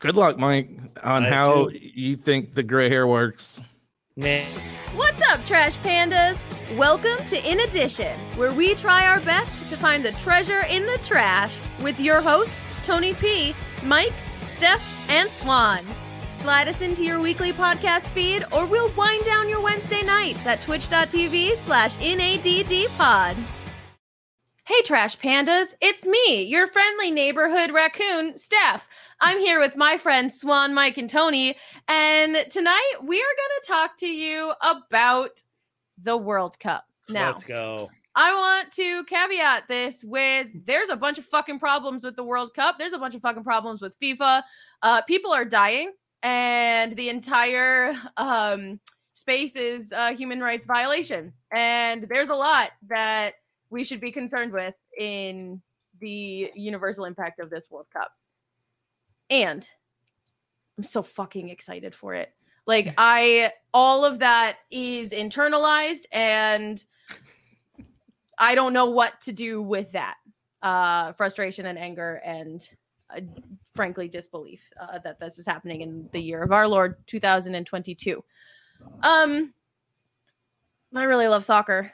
Good luck, Mike, on I how you think the gray hair works. Nah. What's up, Trash Pandas? Welcome to In Addition, where we try our best to find the treasure in the trash with your hosts, Tony P, Mike, Steph, and Swan. Slide us into your weekly podcast feed, or we'll wind down your Wednesday nights at twitch.tv slash NADDpod. Hey, Trash Pandas, it's me, your friendly neighborhood raccoon, Steph. I'm here with my friends Swan, Mike, and Tony, and tonight we are going to talk to you about the World Cup. Now, Let's go. I want to caveat this with there's a bunch of fucking problems with the World Cup. There's a bunch of fucking problems with FIFA. Uh, people are dying, and the entire um, space is a human rights violation. And there's a lot that we should be concerned with in the universal impact of this World Cup. And I'm so fucking excited for it. Like I all of that is internalized and I don't know what to do with that. Uh frustration and anger and uh, frankly disbelief uh, that this is happening in the year of our Lord 2022. Um I really love soccer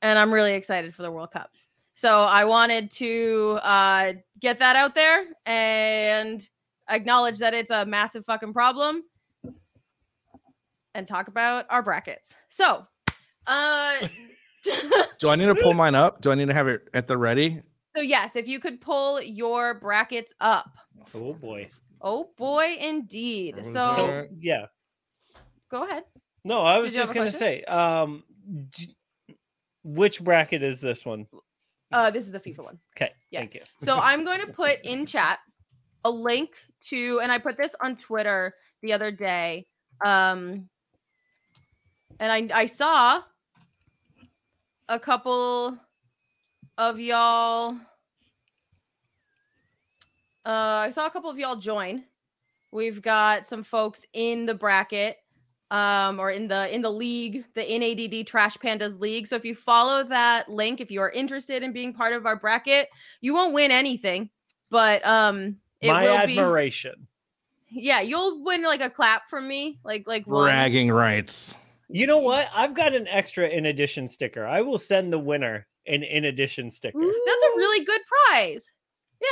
and I'm really excited for the World Cup. So I wanted to uh, get that out there and acknowledge that it's a massive fucking problem and talk about our brackets. So, uh, Do I need to pull mine up? Do I need to have it at the ready? so yes, if you could pull your brackets up. Oh boy. Oh boy, indeed. So So yeah. go ahead. No, I was Did you have just gonna say, um, d- which bracket is this one? Uh, this is the FIFA one. Okay, Yeah. thank you. So I'm going to put in chat a link to, and I put this on Twitter the other day. Um, and I I saw a couple of y'all. Uh, I saw a couple of y'all join. We've got some folks in the bracket, um, or in the in the league, the NADD Trash Pandas League. So if you follow that link, if you are interested in being part of our bracket, you won't win anything, but um, it My will admiration. be. Yeah, you'll win like a clap from me, like like one. Bragging rights. You know what? I've got an extra in addition sticker. I will send the winner an in addition sticker. That's a really good prize.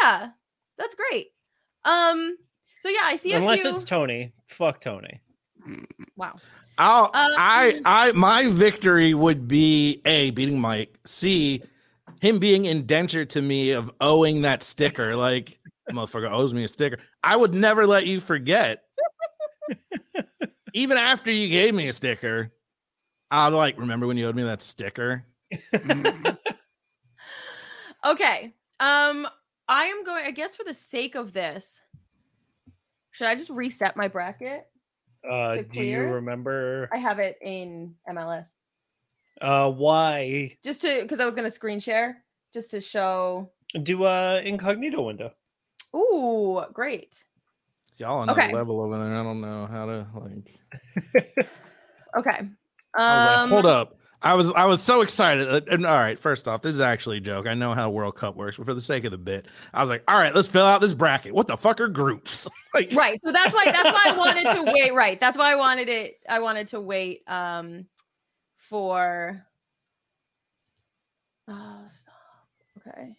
Yeah, that's great. Um, so yeah, I see a Unless few. it's Tony. Fuck Tony. Wow. Uh, I, I, my victory would be a beating Mike. C, him being indentured to me of owing that sticker. Like, motherfucker owes me a sticker. I would never let you forget. Even after you gave me a sticker, I'll like remember when you owed me that sticker. Okay. Um, I am going. I guess for the sake of this, should I just reset my bracket? Uh, To do you remember I have it in MLS uh why? just to because I was going to screen share just to show. Do uh incognito window. Ooh, great. Y'all on another Okay. level over there. I don't know how to like. Okay. Um, I was like, hold up. I was I was so excited. Uh, And all right, first off, this is actually a joke. I know how World Cup works, but for the sake of the bit, I was like, all right, let's fill out this bracket. What the fuck are groups? like, right so that's why that's why i wanted to wait right that's why i wanted it i wanted to wait um for oh stop okay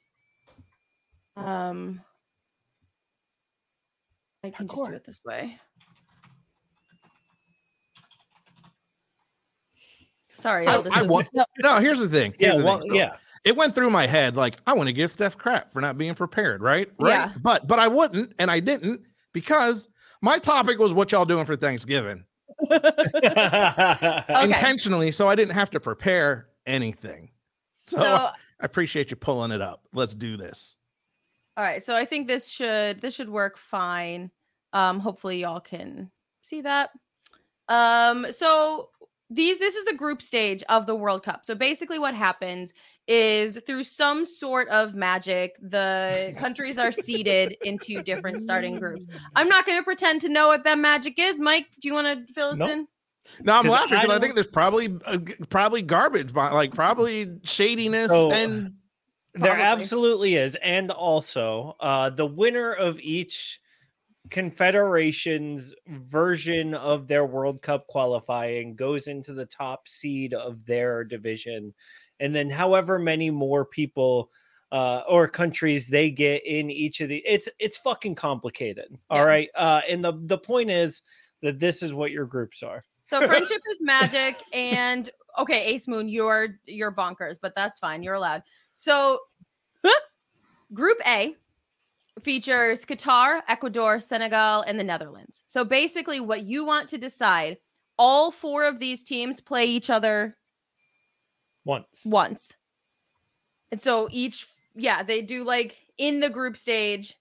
um i can just do it this way sorry So y'all, I is- wa- No, here's the thing. Here's Yeah, the well, thing. So yeah. It went through my head like I want to give Steph crap for not being prepared, right? Right. Yeah. But but I wouldn't, and I didn't because my topic was what y'all doing for Thanksgiving Okay. intentionally, so I didn't have to prepare anything. So, so I appreciate you pulling it up. Let's do this. All right, so I think this should this should work fine. Um, hopefully y'all can see that. Um, so these this is the group stage of the World Cup. So basically, what happens is through some sort of magic, the countries are seeded into different starting groups. I'm not going to pretend to know what that magic is. Mike, do you want to fill us Nope. in? No, I'm laughing I because I, don't- think there's probably uh, probably garbage, but like probably shadiness So- and There absolutely is. And also, uh, the winner of each confederation's version of their World Cup qualifying goes into the top seed of their division, and then however many more people uh, or countries they get in each of the it's it's fucking complicated. All Yeah. right, uh, and the the point is that this is what your groups are. So friendship is magic, and okay, Ace Moon, you're you're bonkers, but that's fine. You're allowed. So, Group A features Qatar, Ecuador, Senegal, and the Netherlands. So basically, what you want to decide: all four of these teams play each other Once, once, and so each, yeah, they do like in the group stage.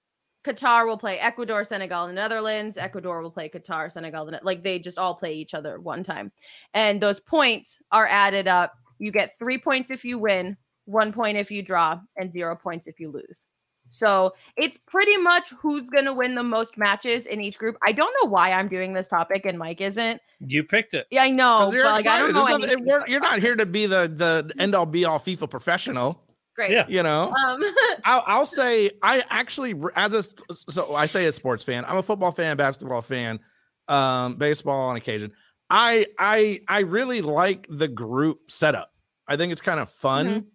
Qatar will play Ecuador, Senegal, and the Netherlands. Ecuador will play Qatar, Senegal, Ne- like they just all play each other one time, and those points are added up. You get three points if you win, one point if you draw, and zero points if you lose. So it's pretty much who's gonna win the most matches in each group. I don't know why I'm doing this topic and Mike isn't. you picked it. Yeah, I know. 'Cause you're but, like, I don't know. Nothing- anything we're- you're not here to be the the end all be all FIFA professional. Great. Yeah. You know, Um, I'll, I'll say I actually as a so I say a sports fan. I'm a football fan, basketball fan, um, baseball on occasion. I I I really like the group setup. I think it's kind of fun.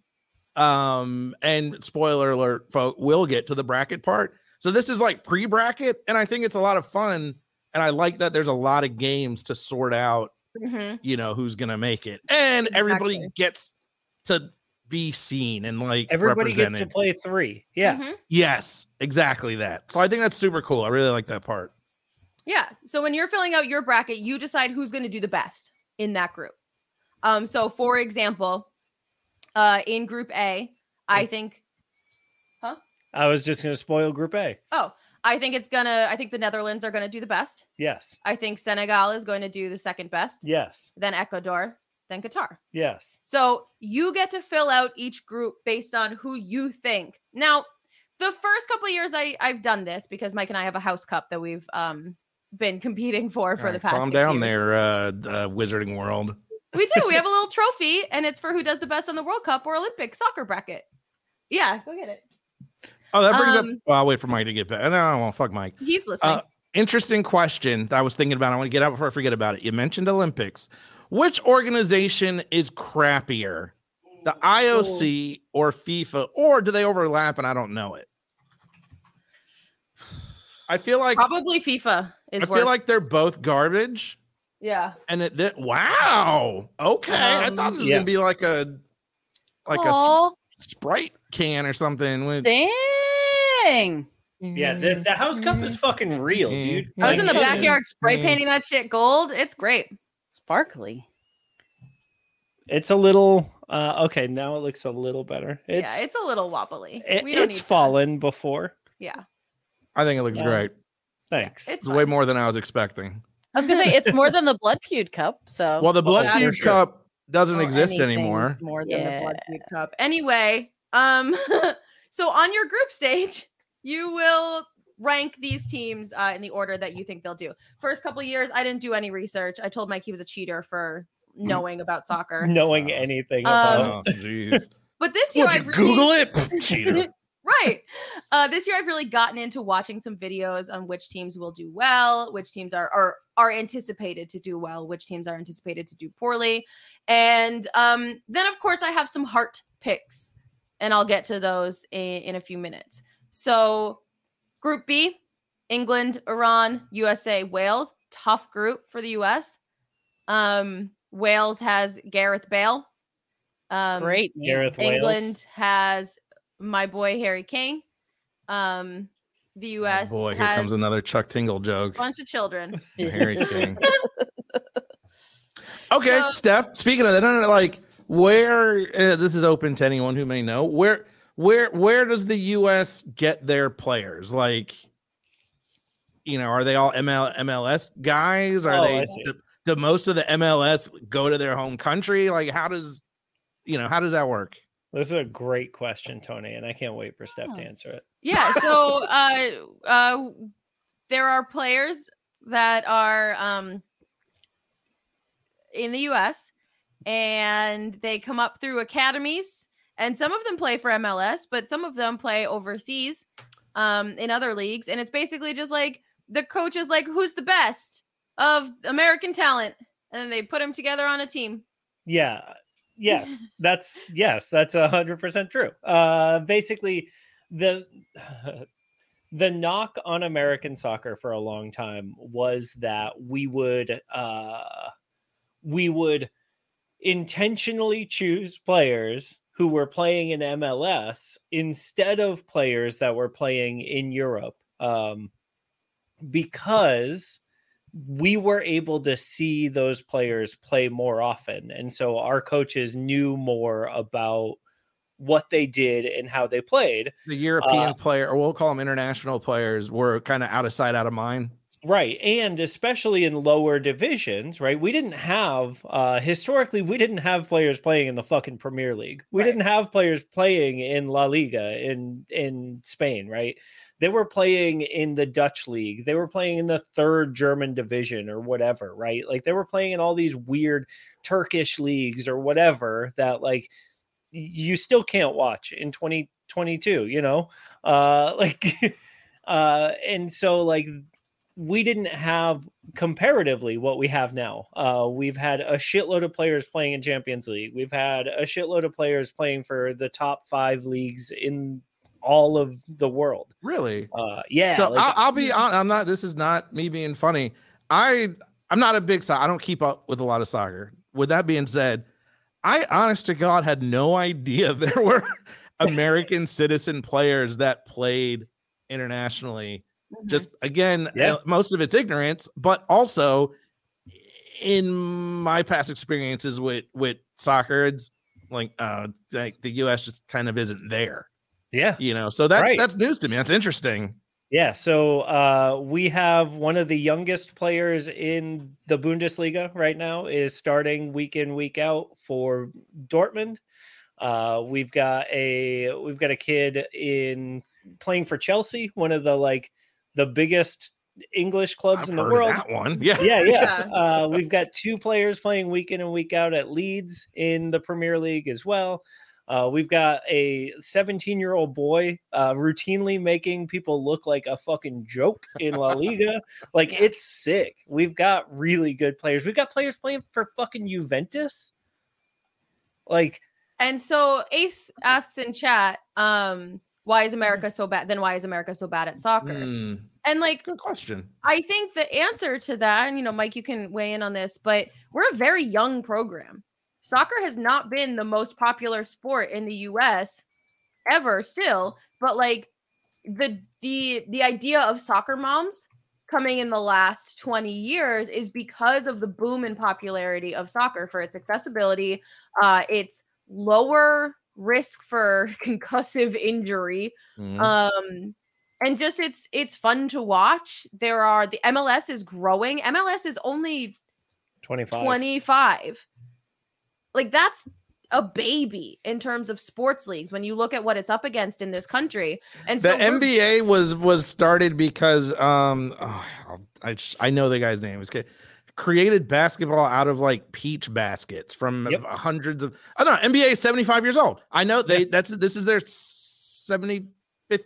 Um, and spoiler alert, folk, we'll get to the bracket part. So this is like pre-bracket, and I think it's a lot of fun. And I like that there's a lot of games to sort out mhm. you know who's gonna make it and everybody gets to be seen and like Everybody gets to play three. Yeah. Mhm. yes exactly that so i think that's super cool i really like that part Yeah. So when you're filling out your bracket, you decide who's going to do the best in that group. Um, so for example, uh, in group A, I think Huh? I was just going to spoil Group A. oh, I think it's gonna I think the Netherlands are gonna do the best. Yes. I think Senegal is going to do the second best, Yes. then Ecuador, then Qatar. Yes. So you get to fill out each group based on who you think. Now, the first couple of years I I've done this because Mike and I have a house cup that we've um been competing for for All the right, past calm down years. there uh the wizarding world We do. We have a little trophy, and it's for who does the best on the World Cup or Olympic soccer bracket. Yeah, go get it. oh that brings up Um, well, i'll wait for mike to get back no, i won't fuck mike He's listening. Uh, interesting question that i was thinking about i want to get out before i forget about it you mentioned olympics which organization is crappier the ioc or fifa or do they overlap and i don't know it i feel like Probably FIFA is I worse. feel like they're both garbage. Yeah. And it that wow. Okay. I thought Um, this was Yeah. gonna be like a like a Aw, sprite can or something with dang. Yeah. The, the House Cup is fucking real, dude. I was in the Like, backyard spray painting that shit gold. It's great. Sparkly. It's a little. Uh, okay, now it looks a little better. It's yeah, it's a little wobbly. it- we don't it's need to- fallen before. Yeah. I think it looks Yeah. great. Thanks. It's It's way more than I was expecting. I was gonna say it's more than the Blood Feud Cup. So Well, the Blood that's Feud true. Cup doesn't or exist anymore. More than the blood feud cup. Anyway, um, so on your group stage, you will rank these teams uh, in the order that you think they'll do. First couple years, I didn't do any research. I told Mike he was a cheater for knowing about soccer. Knowing anything Um, about Oh. But this year, I've really, Google it? Cheater. right. Uh, this year, I've really gotten into watching some videos on which teams will do well, which teams are are are anticipated to do well, which teams are anticipated to do poorly, and um, then of course I have some heart picks, and I'll get to those in, in a few minutes. So, Group B: England, Iran, USA, Wales. Tough group for the US. Um, Wales has Gareth Bale. Um, great. name. Gareth Wales. England has my boy Harry Kane. Um, the Oh, U.S. boy, here comes another Chuck Tingle joke. a bunch of children. Harry King. Okay, So- Steph. Speaking of that, no, no, like where uh, this is open to anyone who may know where where where does the U.S. get their players? Like, you know, are they all ML, MLS guys? Are Oh, they? Do, do most of the MLS go to their home country? Like, how does you know how does that work? This is a great question, Tony, and I can't wait for Steph to Oh. answer it. Yeah. So uh, uh, there are players that are um, in the U.S. and they come up through academies, and some of them play for MLS, but some of them play overseas um, in other leagues, and it's basically just like the coach is like, "Who's the best of American talent?" And then they put them together on a team. Yeah. Yes, that's yes, that's a hundred percent true. Uh, basically, the the knock on American soccer for a long time was that we would uh, we would intentionally choose players who were playing in MLS instead of players that were playing in Europe um, because we were able to see those players play more often. And so our coaches knew more about what they did and how they played. The European uh, player, or we'll call them international players, were kind of out of sight, out of mind. Right. And especially in lower divisions, right? We didn't have uh historically we didn't have players playing in the fucking Premier League. We right. didn't have players playing in La Liga in in Spain, right? They were playing in the Dutch league. They were playing in the third German division or whatever, right? Like they were playing in all these weird Turkish leagues or whatever that like you still can't watch in 2022, you know? Uh like uh and so like we didn't have comparatively what we have now. Uh, we've had a shitload of players playing in Champions League. We've had a shitload of players playing for the top five leagues in all of the world. Really? Uh, yeah. So like, I'll, I'll, be on. I'm not. This is not me being funny. I I'm not a big soccer. I don't keep up with a lot of soccer. With that being said, I honest to God had no idea there were American citizen players that played internationally Mm-hmm. Just again, yeah. Uh, most of it's ignorance, but also in my past experiences with with soccer, it's like uh like the US just kind of isn't there. Yeah. You know, so that's right. that's news to me. That's interesting. Yeah, so uh, we have one of the youngest players in the Bundesliga right now is starting week in week out for Dortmund. Uh, we've got a we've got a kid in playing for Chelsea, one of the like the biggest English clubs I've in the world. That one, yeah, yeah, yeah. Uh, we've got two players playing week in and week out at Leeds in the Premier League as well. Uh, we've got a 17 year old boy uh, routinely making people look like a fucking joke in La Liga. like it's sick. We've got really good players. We've got players playing for fucking Juventus. Like, and so Ace asks in chat, um, why is America so bad? Then why is America so bad at soccer? Mm, and like, good question. I think the answer to that, and you know, Mike, you can weigh in on this, but we're a very young program. Soccer has not been the most popular sport in the US ever still, but like the the the idea of soccer moms coming in the last 20 years is because of the boom in popularity of soccer for its accessibility, uh its lower risk for concussive injury. Mm-hmm. Um and just it's it's fun to watch. There are the MLS is growing. MLS is only 25. 25. Like that's a baby in terms of sports leagues when you look at what it's up against in this country. And the so NBA was was started because um oh, I I know the guy's name. It's created basketball out of like peach baskets from yep. hundreds of I don't know, NBA is 75 years old. I know they that's this is their 75th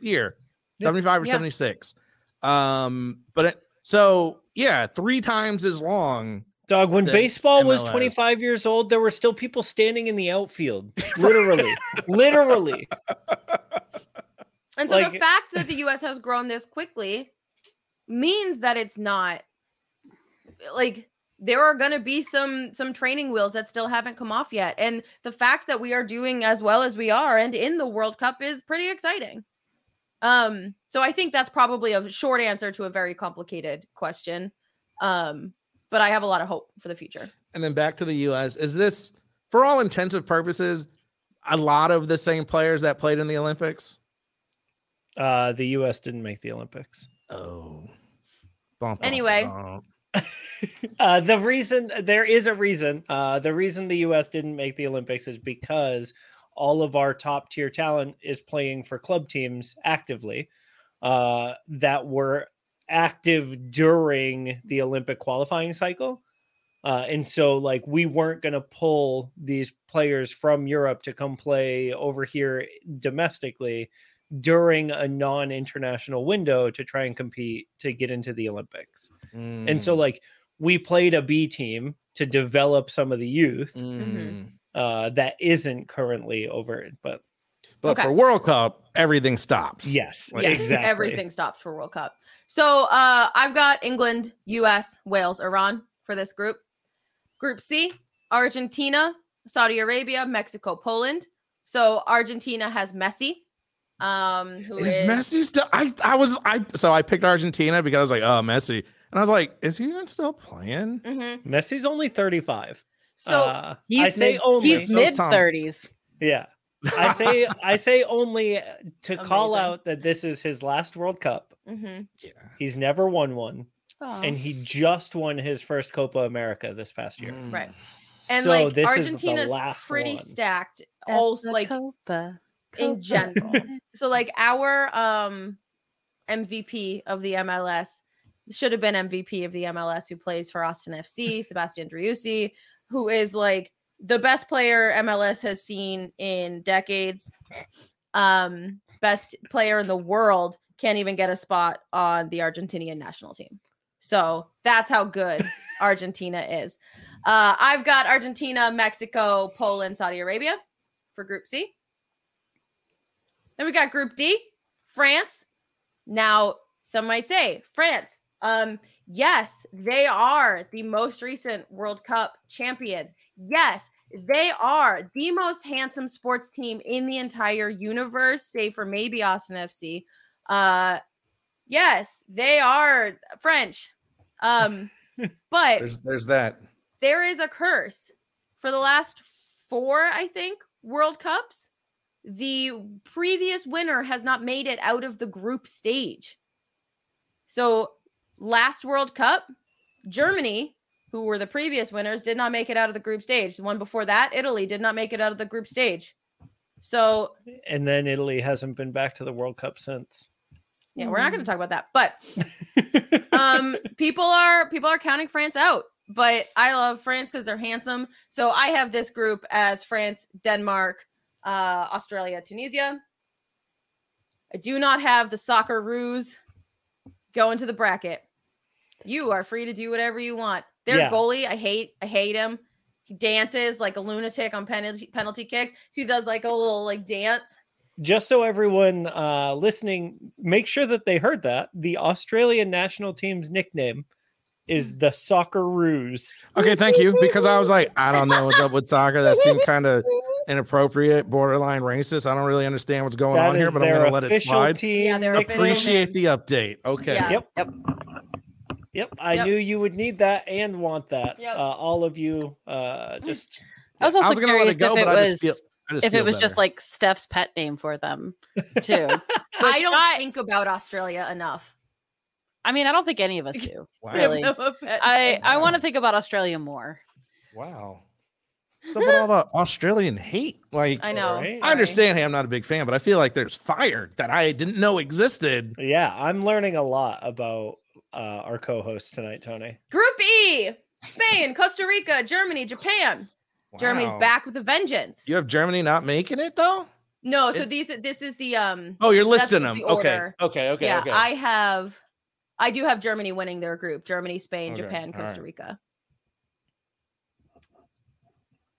year. Yep. 75 or 76. Um but it, so yeah, three times as long. Dog, when baseball MLS. was 25 years old, there were still people standing in the outfield. Literally. literally. And so like, the fact that the US has grown this quickly means that it's not like there are going to be some some training wheels that still haven't come off yet and the fact that we are doing as well as we are and in the world cup is pretty exciting um so i think that's probably a short answer to a very complicated question um but i have a lot of hope for the future and then back to the us is this for all intensive purposes a lot of the same players that played in the olympics uh the us didn't make the olympics oh bump, anyway bump. uh, the reason there is a reason. Uh, the reason the U.S. didn't make the Olympics is because all of our top tier talent is playing for club teams actively uh, that were active during the Olympic qualifying cycle. Uh, and so, like, we weren't going to pull these players from Europe to come play over here domestically during a non-international window to try and compete to get into the Olympics. And so like we played a B team to develop some of the youth Mm. uh that isn't currently over but But Okay. for World Cup, everything stops. yes, Like- Yes, exactly. everything stops for World Cup. So uh, I've got England, US, Wales, Iran for this group. Group C, Argentina, Saudi Arabia, Mexico, Poland. So Argentina has Messi. Um, who Is is, Messi still? I I was I so I picked Argentina because I was like, oh Messi, and I was like, is he even still playing? Mhm. Messi's only 35. So uh, He's I say mid, only. he's so mid 30s. Yeah. I say I say only to call out that this is his last World Cup. mhm. Yeah. He's never won one, Oh. and he just won his first Copa America this past year. Mm. Right. and so like this Argentina's is last pretty one. stacked. At Also, like Copa, in general. so like our um MVP of the MLS should have been MVP of the MLS who plays for Austin FC, Sebastian Driussi, who is like the best player MLS has seen in decades. Um best player in the world can't even get a spot on the Argentinian national team. So that's how good Argentina is. Uh, I've got Argentina, Mexico, Poland, Saudi Arabia for Group C. Then we got Group D, France. Now, some might say France. Um, yes, they are the most recent World Cup champions. Yes, they are the most handsome sports team in the entire universe, save for maybe Austin FC. Uh, yes, they are French. Um, but There's there's that. there is a curse for the last four, I think, World Cups. The previous winner has not made it out of the group stage. So, last World Cup, Germany, who were the previous winners, did not make it out of the group stage. The one before that, Italy, did not make it out of the group stage. So, And then Italy hasn't been back to the World Cup since. yeah, we're not going to talk about that. But um people are people are counting france out but i love france because they're handsome so i have this group as france denmark uh australia tunisia i do not have the Socceroos go into the bracket you are free to do whatever you want their Yeah. goalie i hate i hate him he dances like a lunatic on penalty penalty kicks he does like a little like dance Just so everyone uh, listening, make sure that they heard that the Australian national team's nickname is the Socceroos. Okay, thank you. Because I was like, I don't know what's up with soccer. That seemed kind of inappropriate, borderline racist. I don't really understand what's going That on here, but I'm gonna let it slide. Team Yeah, their nickname. official Appreciate the update. Okay. Yeah. Yep. Yep. Yep. I Yep. knew you would need that and want that. Yep. Uh, all of you, uh, just I was also I was gonna let curious it go, if it was just feel if it feel was just like Steph's pet name for them too. i don't I- think about australia enough I mean, I don't think any of us do. wow. really. I no pet I name. I want to think about Australia more. Wow. So with all the Australian hate, like I know. Right. I understand. Hey, I'm not a big fan, but I feel like there's fire that I didn't know existed. yeah, I'm learning a lot about uh, our co-host tonight, Tony. Group E: Spain, Costa Rica, Germany, Japan. Germany's back with a vengeance. You have Germany not making it though? No, so It- these this is the um. Oh, you're listing them. the Okay. Okay. Okay. yeah, okay. I have, I do have Germany winning their group. Germany, Spain, Okay, Japan, all Costa right. Rica.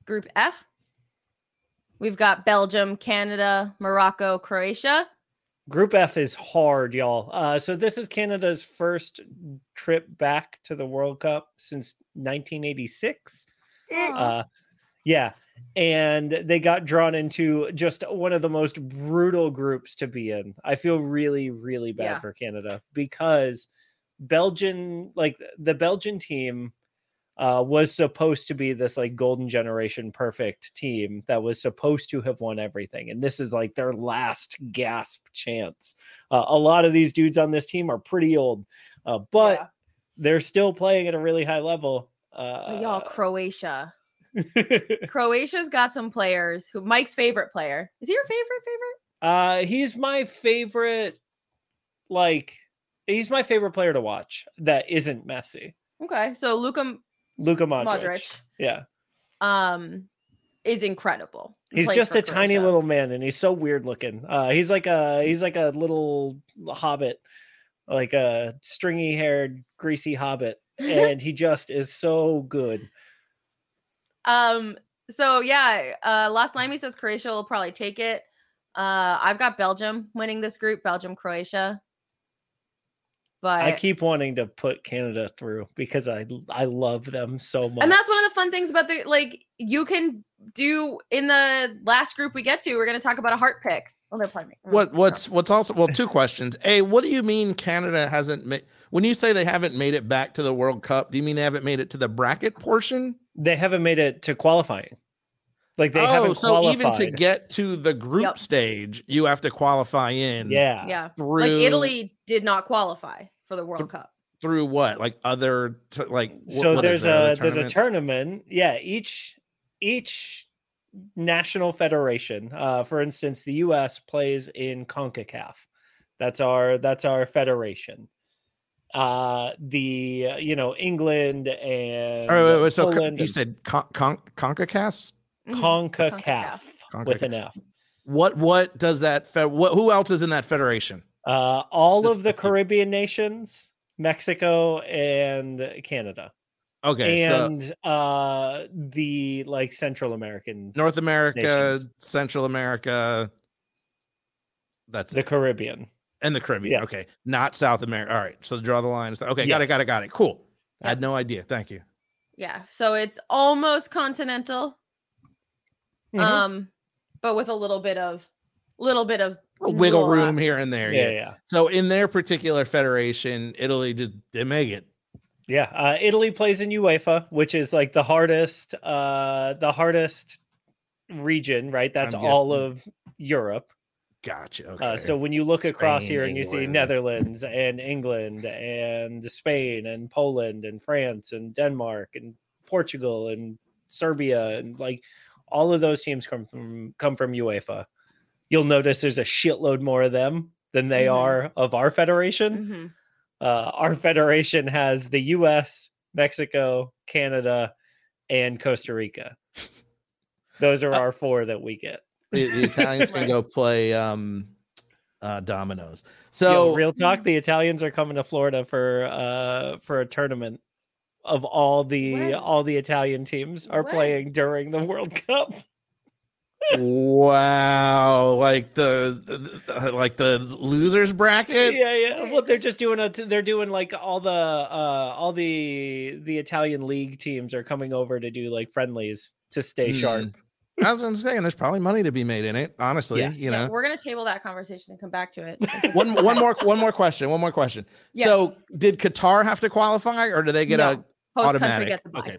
Group F. We've got Belgium, Canada, Morocco, Croatia. Group F is hard, y'all. Uh, so this is Canada's first trip back to the World Cup since 1986. Uh, yeah, and they got drawn into just one of the most brutal groups to be in. I feel really, really bad Yeah. for Canada because Belgian, like the Belgian team, uh, was supposed to be this like golden generation perfect team that was supposed to have won everything, and this is like their last gasp chance. Uh, a lot of these dudes on this team are pretty old, uh, but Yeah. they're still playing at a really high level. Uh, y'all, Croatia. Croatia's got some players who Mike's favorite player. Is he your favorite favorite? Uh, he's my favorite. Like, he's my favorite player to watch. That isn't Messi. Okay, so Luka Luka Modric. Modric. Yeah, Um, is incredible. He's just a tiny little man, and he's so weird looking. Uh, he's like a he's like a little hobbit, like a stringy haired, greasy hobbit, and he just is so good. Um. So yeah, uh, Last Limey says Croatia will probably take it. Uh, I've got Belgium winning this group. Belgium, Croatia. But I keep wanting to put Canada through because I I love them so much. and that's one of the fun things about the like you can do in the last group we get to. We're going to talk about a heart pick. Oh, they're playing me. Oh, what what's what's also well two questions. A, what do you mean Canada hasn't made when you say they haven't made it back to the World Cup? Do you mean they haven't made it to the bracket portion? they haven't made it to qualifying. Like they oh, haven't so qualified. even to get to the group Yep. stage, you have to qualify in. yeah, Yeah, through like Italy did not qualify for the World Cup. through what like other t- like so what is there's there, a there's a tournament yeah each each national federation uh for instance the us plays in concacaf that's our that's our federation uh the uh, you know england and Oh, wait, wait, so co- Poland you and said con- con- CONCACAF? Mhm. concacaf with an f What what does that fe- what who else is in that federation? uh all That's of the the- caribbean nations mexico and canada Okay, so and uh the like central american North America, nations. Central America. That's the it. caribbean and the Caribbean. yeah. Okay, not South America. All right, so draw the lines. Okay, got it, got it, got it. Cool. I had no idea. Thank you. Yeah, so it's almost continental, Mhm. um, but with a little bit of, little bit of A wiggle blah. room here and there. yeah Yeah. yeah So in their particular federation, Italy just didn't make it. Yeah, uh, Italy plays in UEFA, which is like the hardest, uh, the hardest region, right? That's all of Europe. Gotcha. Okay. Uh, so when you look across here and you see Netherlands and England and Spain and Poland and France and Denmark and Portugal and Serbia and like all of those teams come from come from UEFA. You'll notice there's a shitload more of them than they Mhm. are of our federation Mhm. uh, our federation has the U.S., Mexico, Canada, and Costa Rica. Those are Uh, our four that we get. the, the Italians can Right. go play um uh dominoes. Yo, So real talk, the Italians are coming to Florida for uh for a tournament of all the When? all the Italian teams are When? playing during the World Cup. wow, like the, the- the- like the losers bracket. yeah, yeah. Well, they're just doing a t- they're doing like all the uh all the the Italian league teams are coming over to do like friendlies to stay sharp. Hmm. I was gonna say, and there's probably money to be made in it. Honestly, Yes. you Yeah, know. we're gonna table that conversation and come back to it. one one more one more question. One more question. Yeah. So, did Qatar have to qualify, or do they get No, a Host country automatic? gets a bye. Okay.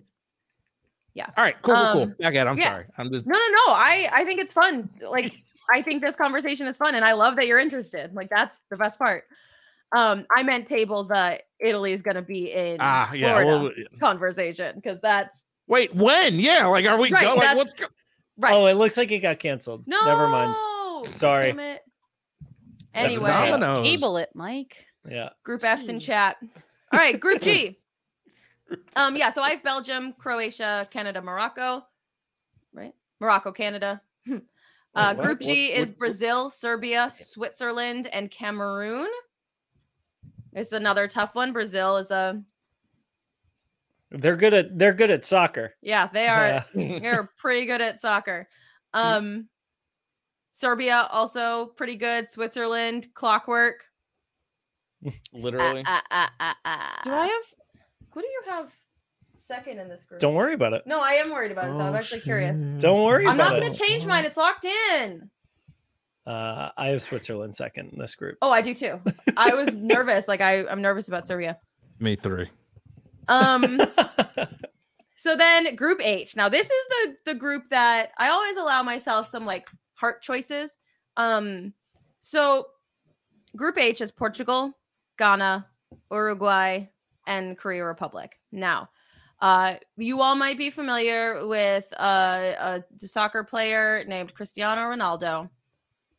Yeah. All right. Cool. Cool. cool. Um, Back at. I'm yeah. sorry. I'm just. No, no, no. I I think it's fun. Like I think this conversation is fun, and I love that you're interested. Like that's the best part. Um, I meant table the Italy is gonna be in Ah, yeah. Florida Well, conversation because that's wait. When? Yeah. Like, are we Right, go? Like, what's? Go- right. Oh, it looks like it got canceled. no, Never mind. Sorry. Damn it. That's Anyway, domino. Dominoes. Table it, Mike. Yeah. Group F's in chat. All right, Group G. Um, yeah, so I have Belgium, Croatia, Canada, Morocco. Right? Morocco, Canada. Uh, what? group G What- is what- Brazil, Serbia, Switzerland, and Cameroon. It's another tough one. Brazil is a They're good at they're good at soccer. yeah, they are Uh, they're pretty good at soccer. Um Serbia also pretty good. Switzerland, clockwork. Literally. Ah, ah, ah, ah, Do ah. I have who do you have second in this group? don't worry about it. No, I am worried about it. though. I'm Oh, actually curious. Don't worry I'm about not going to change mine. It's locked in. Uh, I have Switzerland second in this group. Oh, I do too. I was nervous. Like I, I'm nervous about Serbia. Me three. Um. so then Group H. Now this is the the group that I always allow myself some like heart choices. Um. So Group H is Portugal, Ghana, Uruguay, and Korea Republic. Now. Uh, you all might be familiar with uh, a soccer player named Cristiano Ronaldo.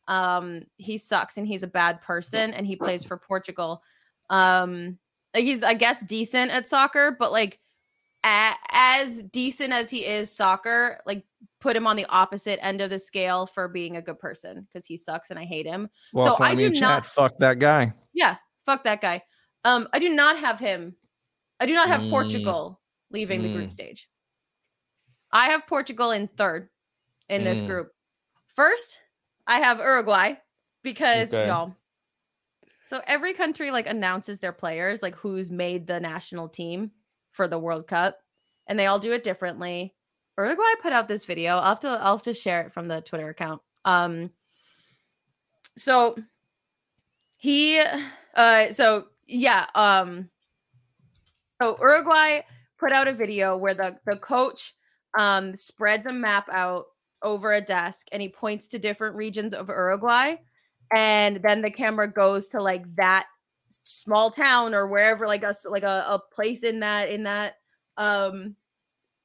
Um, he sucks and he's a bad person and he plays for Portugal. Um, he's I guess decent at soccer, but like a- as decent as he is soccer, like put him on the opposite end of the scale for being a good person because he sucks and I hate him. Well, So I do in chat, not- fuck that guy. Yeah, fuck that guy. Um, I do not have him. I do not have Mm. Portugal leaving the group Mm. stage. I have Portugal in third in this Mm. group. First, I have Uruguay because Okay. y'all. So every country like announces their players, like who's made the national team for the World Cup, and they all do it differently. Uruguay put out this video. I'll have to I'll have to share it from the Twitter account. Um so he uh so yeah, um so Uruguay put out a video where the the coach um spreads a map out over a desk and he points to different regions of Uruguay and then the camera goes to like that small town or wherever like a like a, a place in that in that um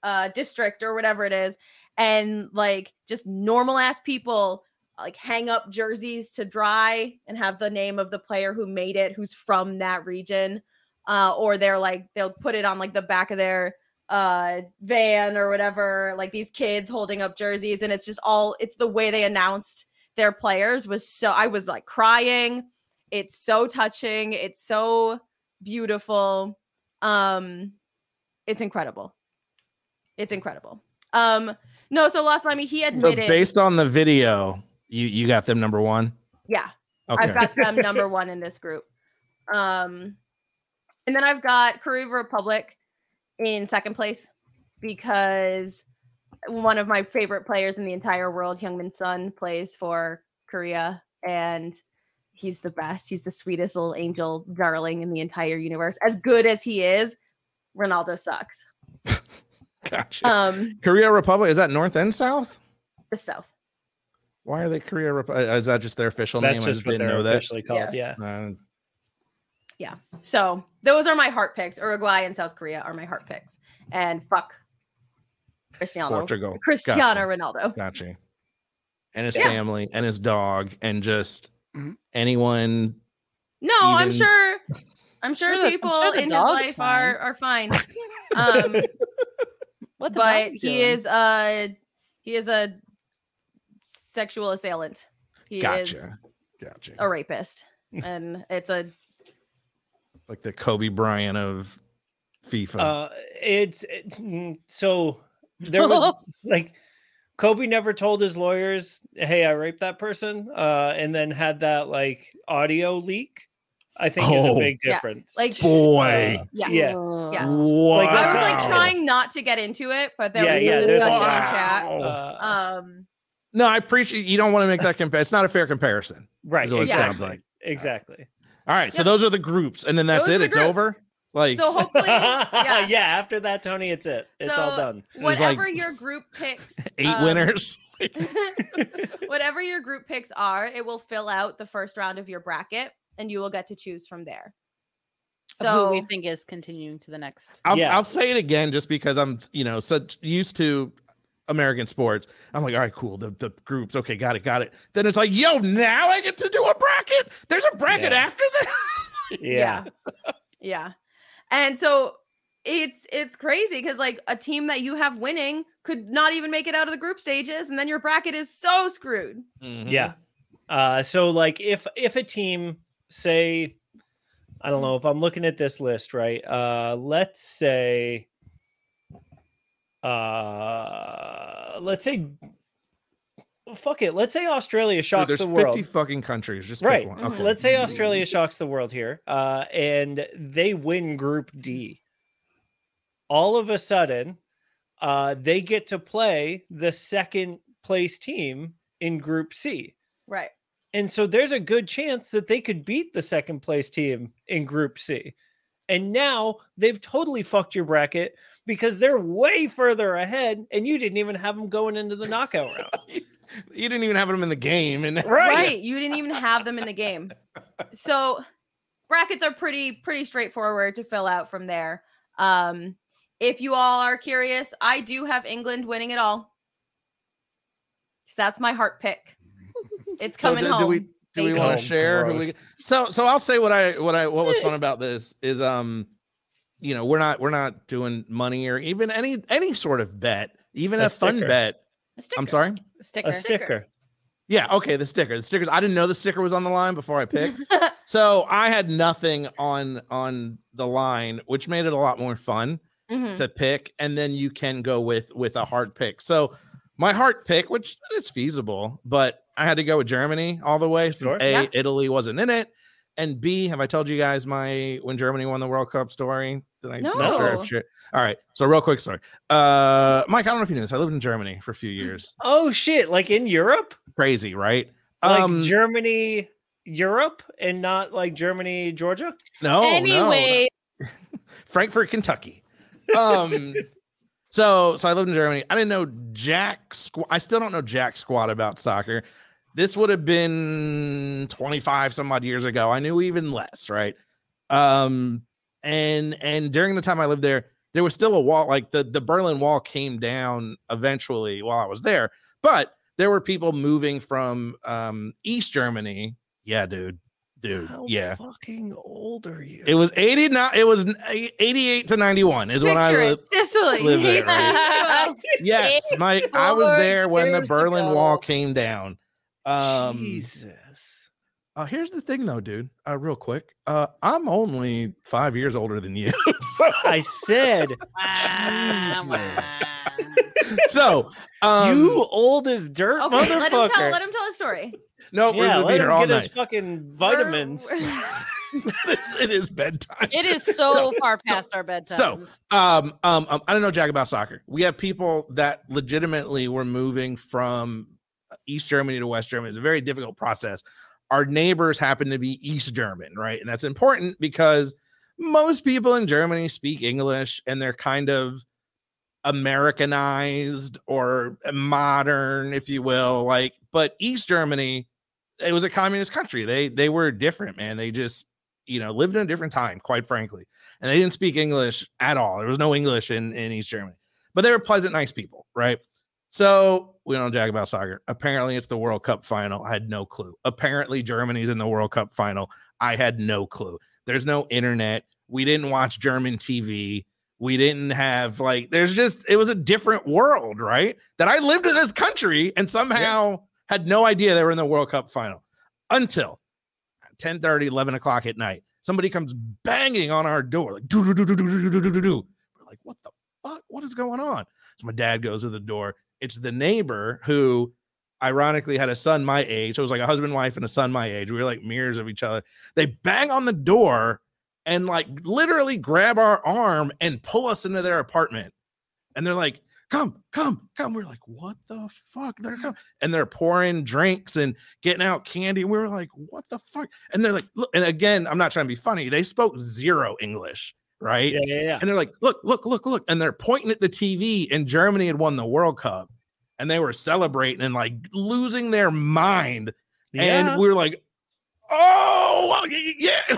uh district or whatever it is and like just normal ass people like hang up jerseys to dry and have the name of the player who made it who's from that region uh or they're like they'll put it on like the back of their uh van or whatever like these kids holding up jerseys and it's just all it's the way they announced their players was so I was like crying it's so touching it's so beautiful um it's incredible it's incredible um no so last time he So admitted based on the video, you you got them number one. yeah Okay. I've got them number one in this group. Um, and then I've got Korea Republic in second place because one of my favorite players in the entire world, Heung-min Son, plays for Korea, and he's the best. He's the sweetest little angel darling in the entire universe. As good as he is, Ronaldo sucks. gotcha. Um, Korea Republic is that North and South? the South. Why are they Korea Republic? Is that just their official That's name? I just what didn't they're know that. officially called. Yeah. Uh, So those are my heart picks. Uruguay and South Korea are my heart picks. And fuck Cristiano. Portugal. Cristiano Gotcha. Ronaldo. Gotcha. And his Yeah. family and his dog and just Mhm. anyone. No, I'm sure. I'm sure sure the- I'm people sure in his dog's life are are fine. Um, What the but he doing? is uh he is a sexual assailant. He is Gotcha. Gotcha. a rapist, and it's a It's like the Kobe Bryant of FIFA. Uh, it's, it's mm, so there was like Kobe never told his lawyers, "Hey, I raped that person," uh, and then had that like audio leak. I think is Oh. a big Yeah, difference. like Boy. uh, yeah. yeah. Yeah. Wow. Like, I was like trying not to get into it, but there Yeah, was yeah, some a discussion lot. in chat. uh, Um, No, I appreciate you don't want to make that compare. It's not a fair comparison. right. is what it sounds like. Exactly. All right, so Yep. those are the groups, and then that's Those it. It's groups. over. Like so hopefully, yeah. yeah. After that, Tony, it's it. It's all done. was like Whatever your group picks, eight um, winners. whatever your group picks are, it will fill out the first round of your bracket, and you will get to choose from there. Of who So we think is continuing to the next. I'll, Yeah. I'll say it again just because I'm, you know, such used to American sports. I'm like, all right, cool. The, the groups. Okay, got it, got it. Then it's like, yo, now I get to do a bracket. There's a bracket Yeah. after this. Yeah. yeah. And so it's it's crazy because like a team that you have winning could not even make it out of the group stages, and then your bracket is so screwed. Yeah. Uh, so like if if a team say, I don't know if I'm looking at this list right. Uh, let's say, uh, let's say, fuck it. Let's say Australia Dude, shocks there's the 50 world. fucking countries. Just pick Right. one. Mhm. Okay. Let's say Australia shocks the world here, uh, and they win Group D. All of a sudden, uh, they get to play the second place team in Group C. Right. And so there's a good chance that they could beat the second place team in Group C. And now they've totally fucked your bracket because they're way further ahead and you didn't even have them going into the knockout round. you didn't even have them in the game, and Right. You didn't even have them in the game. So brackets are pretty pretty straightforward to fill out from there. Um if you all are curious, I do have England winning it all. 'Cause that's my heart pick. It's So coming do, home. do we do we want to share who we so so I'll say what I what I what was fun about this is um you know, we're not we're not doing money or even any any sort of bet, even A a, fun bet. A sticker. I'm sorry. A sticker. A sticker. Yeah, okay, the sticker. The stickers. I didn't know the sticker was on the line before I picked. so I had nothing on on the line, which made it a lot more fun Mhm. to pick. And then you can go with with a heart pick. So my heart pick, which is feasible, but I had to go with Germany all the way since Sure. A, Yeah. Italy wasn't in it. And B, have I told you guys my when Germany won the World Cup story? Did I not sure if shit. All right. So real quick story. Uh Mike, I don't know if you knew this. I lived in Germany for a few years. Oh shit! Like in Europe, Crazy, right? like um Germany, Europe, and not like Germany, Georgia. no, no, no. Frankfurt, Kentucky. Um, so so I lived in Germany. I didn't know jack squat. I still don't know jack squat about soccer. This would have been 25 some odd years ago. I knew even less, right? Um, and and during the time I lived there, there was still a wall. Like the the Berlin Wall came down eventually while I was there, but there were people moving from um East Germany. Yeah, dude, dude, How yeah. fucking old are you? It was 89. It was 88 to 91 is when I Picture lived. Sicily. live there, right? Yes, my I was there when the Berlin. Wall came down. Um Jesus. uh, here's the thing though, dude. Uh real quick. Uh I'm only 5 years older than you. so I said Wah, wah. so um you old as dirt, Okay, let him tell. motherfucker. Let him tell a story. no, we're yeah, gonna be let here him all get his night. fucking We're- vitamins. we're- It's- it is bedtime. It is so far past our bedtime. so, um, um, um, I don't know jack about soccer. We have people that legitimately were moving from East Germany to West Germany. It's a very difficult process. Our neighbors happen to be East German, right? And that's important because most people in Germany speak English and they're kind of Americanized or modern, if you will. Like, but East Germany, it was a communist country. They they were different, man. They just, you know, lived in a different time, quite frankly and they didn't speak English at all. There was no English in, in East Germany, but they were pleasant, nice people, right? So we don't jack about soccer. Apparently, it's the World Cup final. I had no clue. Apparently, Germany's in the World Cup final. I had no clue. There's no internet. We didn't watch German TV. We didn't have like. There's just it was a different world, right? That I lived in this country and somehow had no idea they were in the World Cup final until 10 30, 11 o'clock at night. Somebody comes banging on our door, like, do, do, do, do, do, do, do, do, do. We're like, what the fuck? What is going on? So my dad goes to the door. It's the neighbor who, ironically, had a son my age. So it was like a husband, wife, and a son my age. We were like mirrors of each other. They bang on the door and like literally grab our arm and pull us into their apartment. And they're like, come, come, come. We're like, what the fuck? They're coming. And they're pouring drinks and getting out candy. And we were like, what the fuck? And they're like, look, and again, I'm not trying to be funny. They spoke zero English, right? Yeah, yeah, yeah. And they're like, look, look, look, look. And they're pointing at the TV, and Germany had won the World Cup. And they were celebrating and like losing their mind. Yeah. And we were like, oh, yeah.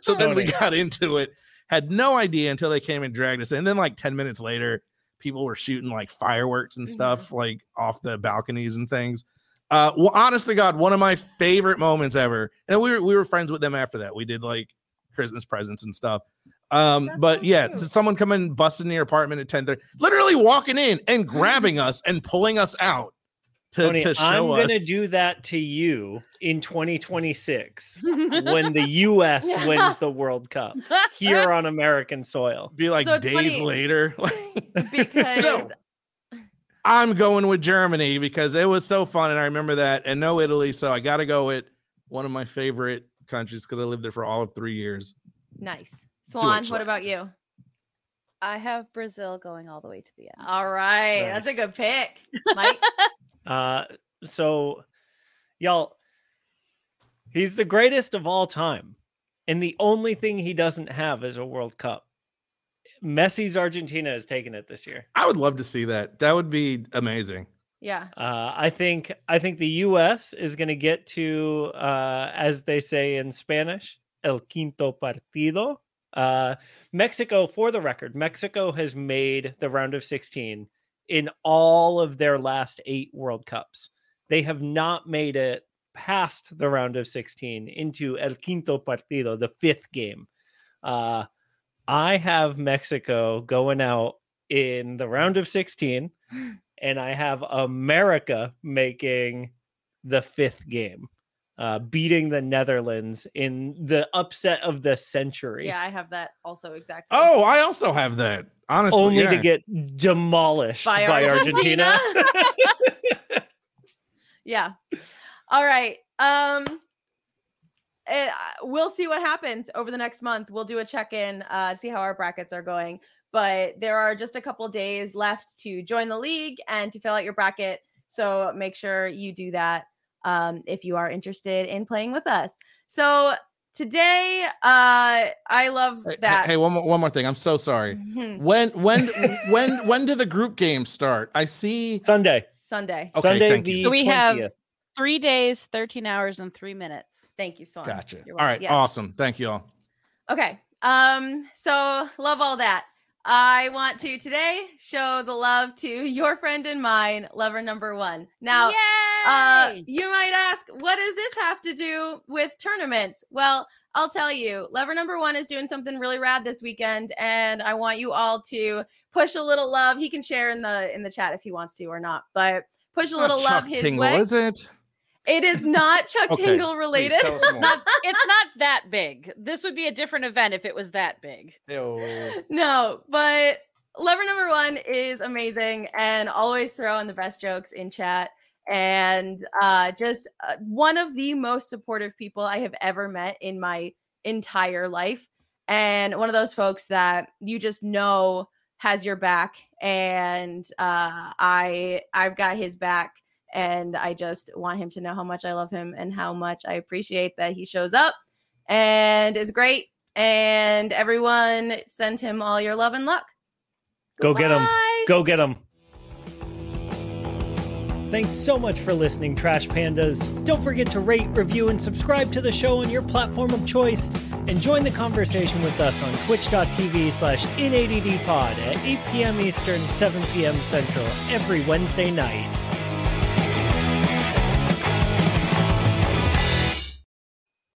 So then we got into it, had no idea until they came and dragged us in. And then, like 10 minutes later, people were shooting like fireworks and Mhm. stuff like off the balconies and things. Uh, well, honest to God, one of my favorite moments ever. And we were we were friends with them after that. We did like Christmas presents and stuff. Um, That's but yeah, cute. someone come in, busting in your apartment at 10 literally walking in and grabbing us and pulling us out to, Tony, to show I'm us. gonna do that to you in 2026 when the U.S. Yeah. wins the World Cup here on American soil. be like So days funny- later. because So- I'm going with Germany because it was so fun, and I remember that. And no Italy, so I got to go with one of my favorite countries because I lived there for all of three years. nice. Swan, what about you? I have Brazil going all the way to the end. All right. That's a good pick. Mike. Uh, so, y'all, he's the greatest of all time, and the only thing he doesn't have is a World Cup. Messi's Argentina has taken it this year. I would love to see that. That would be amazing. Yeah. Uh, I think I think the U.S. is going to get to, uh, as they say in Spanish, el quinto partido. Uh, Mexico, for the record, Mexico has made the round of 16 in all of their last eight World Cups. They have not made it past the round of 16 into el quinto partido, the fifth game. Uh, I have Mexico going out in the round of 16, and I have America making the fifth game, uh, beating the Netherlands in the upset of the century. Yeah, I have that also exactly. Oh, I also have that. Honestly, Only yeah. to get demolished By by, Argentina. yeah. All right. Um eh, we'll see what happens over the next month. We'll do a check-in, uh, see how our brackets are going. But there are just a couple days left to join the league and to fill out your bracket. So make sure you do that um, if you are interested in playing with us. So today, uh, I love that. Hey, one more, one more thing. I'm so sorry. Mhm. When when when when do the group games start? I see. Sunday. Sunday. Okay, Sunday thank the you. So we have three days, 13 hours, and three minutes. Thank you, Swan. Gotcha. You're All welcome. Yes. Awesome. Thank you all. Okay. Um, so love all that. I want to today show the love to your friend and mine, lover number one. Now, uh, you might ask, what does this have to do with tournaments? Well, I'll tell you, lover number one is doing something really rad this weekend, and I want you all to push a little love. He can share in the in the chat if he wants to or not, but push a Not little love Chuck his Tingle, way. is it? It is not Chuck Okay, Tingle related. tell us more. not, it's not that big. This would be a different event if it was that big. Ew. no, but lover number one is amazing and always throw in the best jokes in chat. And uh, just uh, one of the most supportive people I have ever met in my entire life. And one of those folks that you just know has your back. And uh, I I've got his back. And I just want him to know how much I love him and how much I appreciate that he shows up and is great. And everyone send him all your love and luck. Go get him. Go get them. Thanks so much for listening, Trash Pandas. Don't forget to rate, review, and subscribe to the show on your platform of choice. And join the conversation with us on twitch.tv slash inaddpod at 8 p.m. Eastern, 7 p.m. Central every Wednesday night.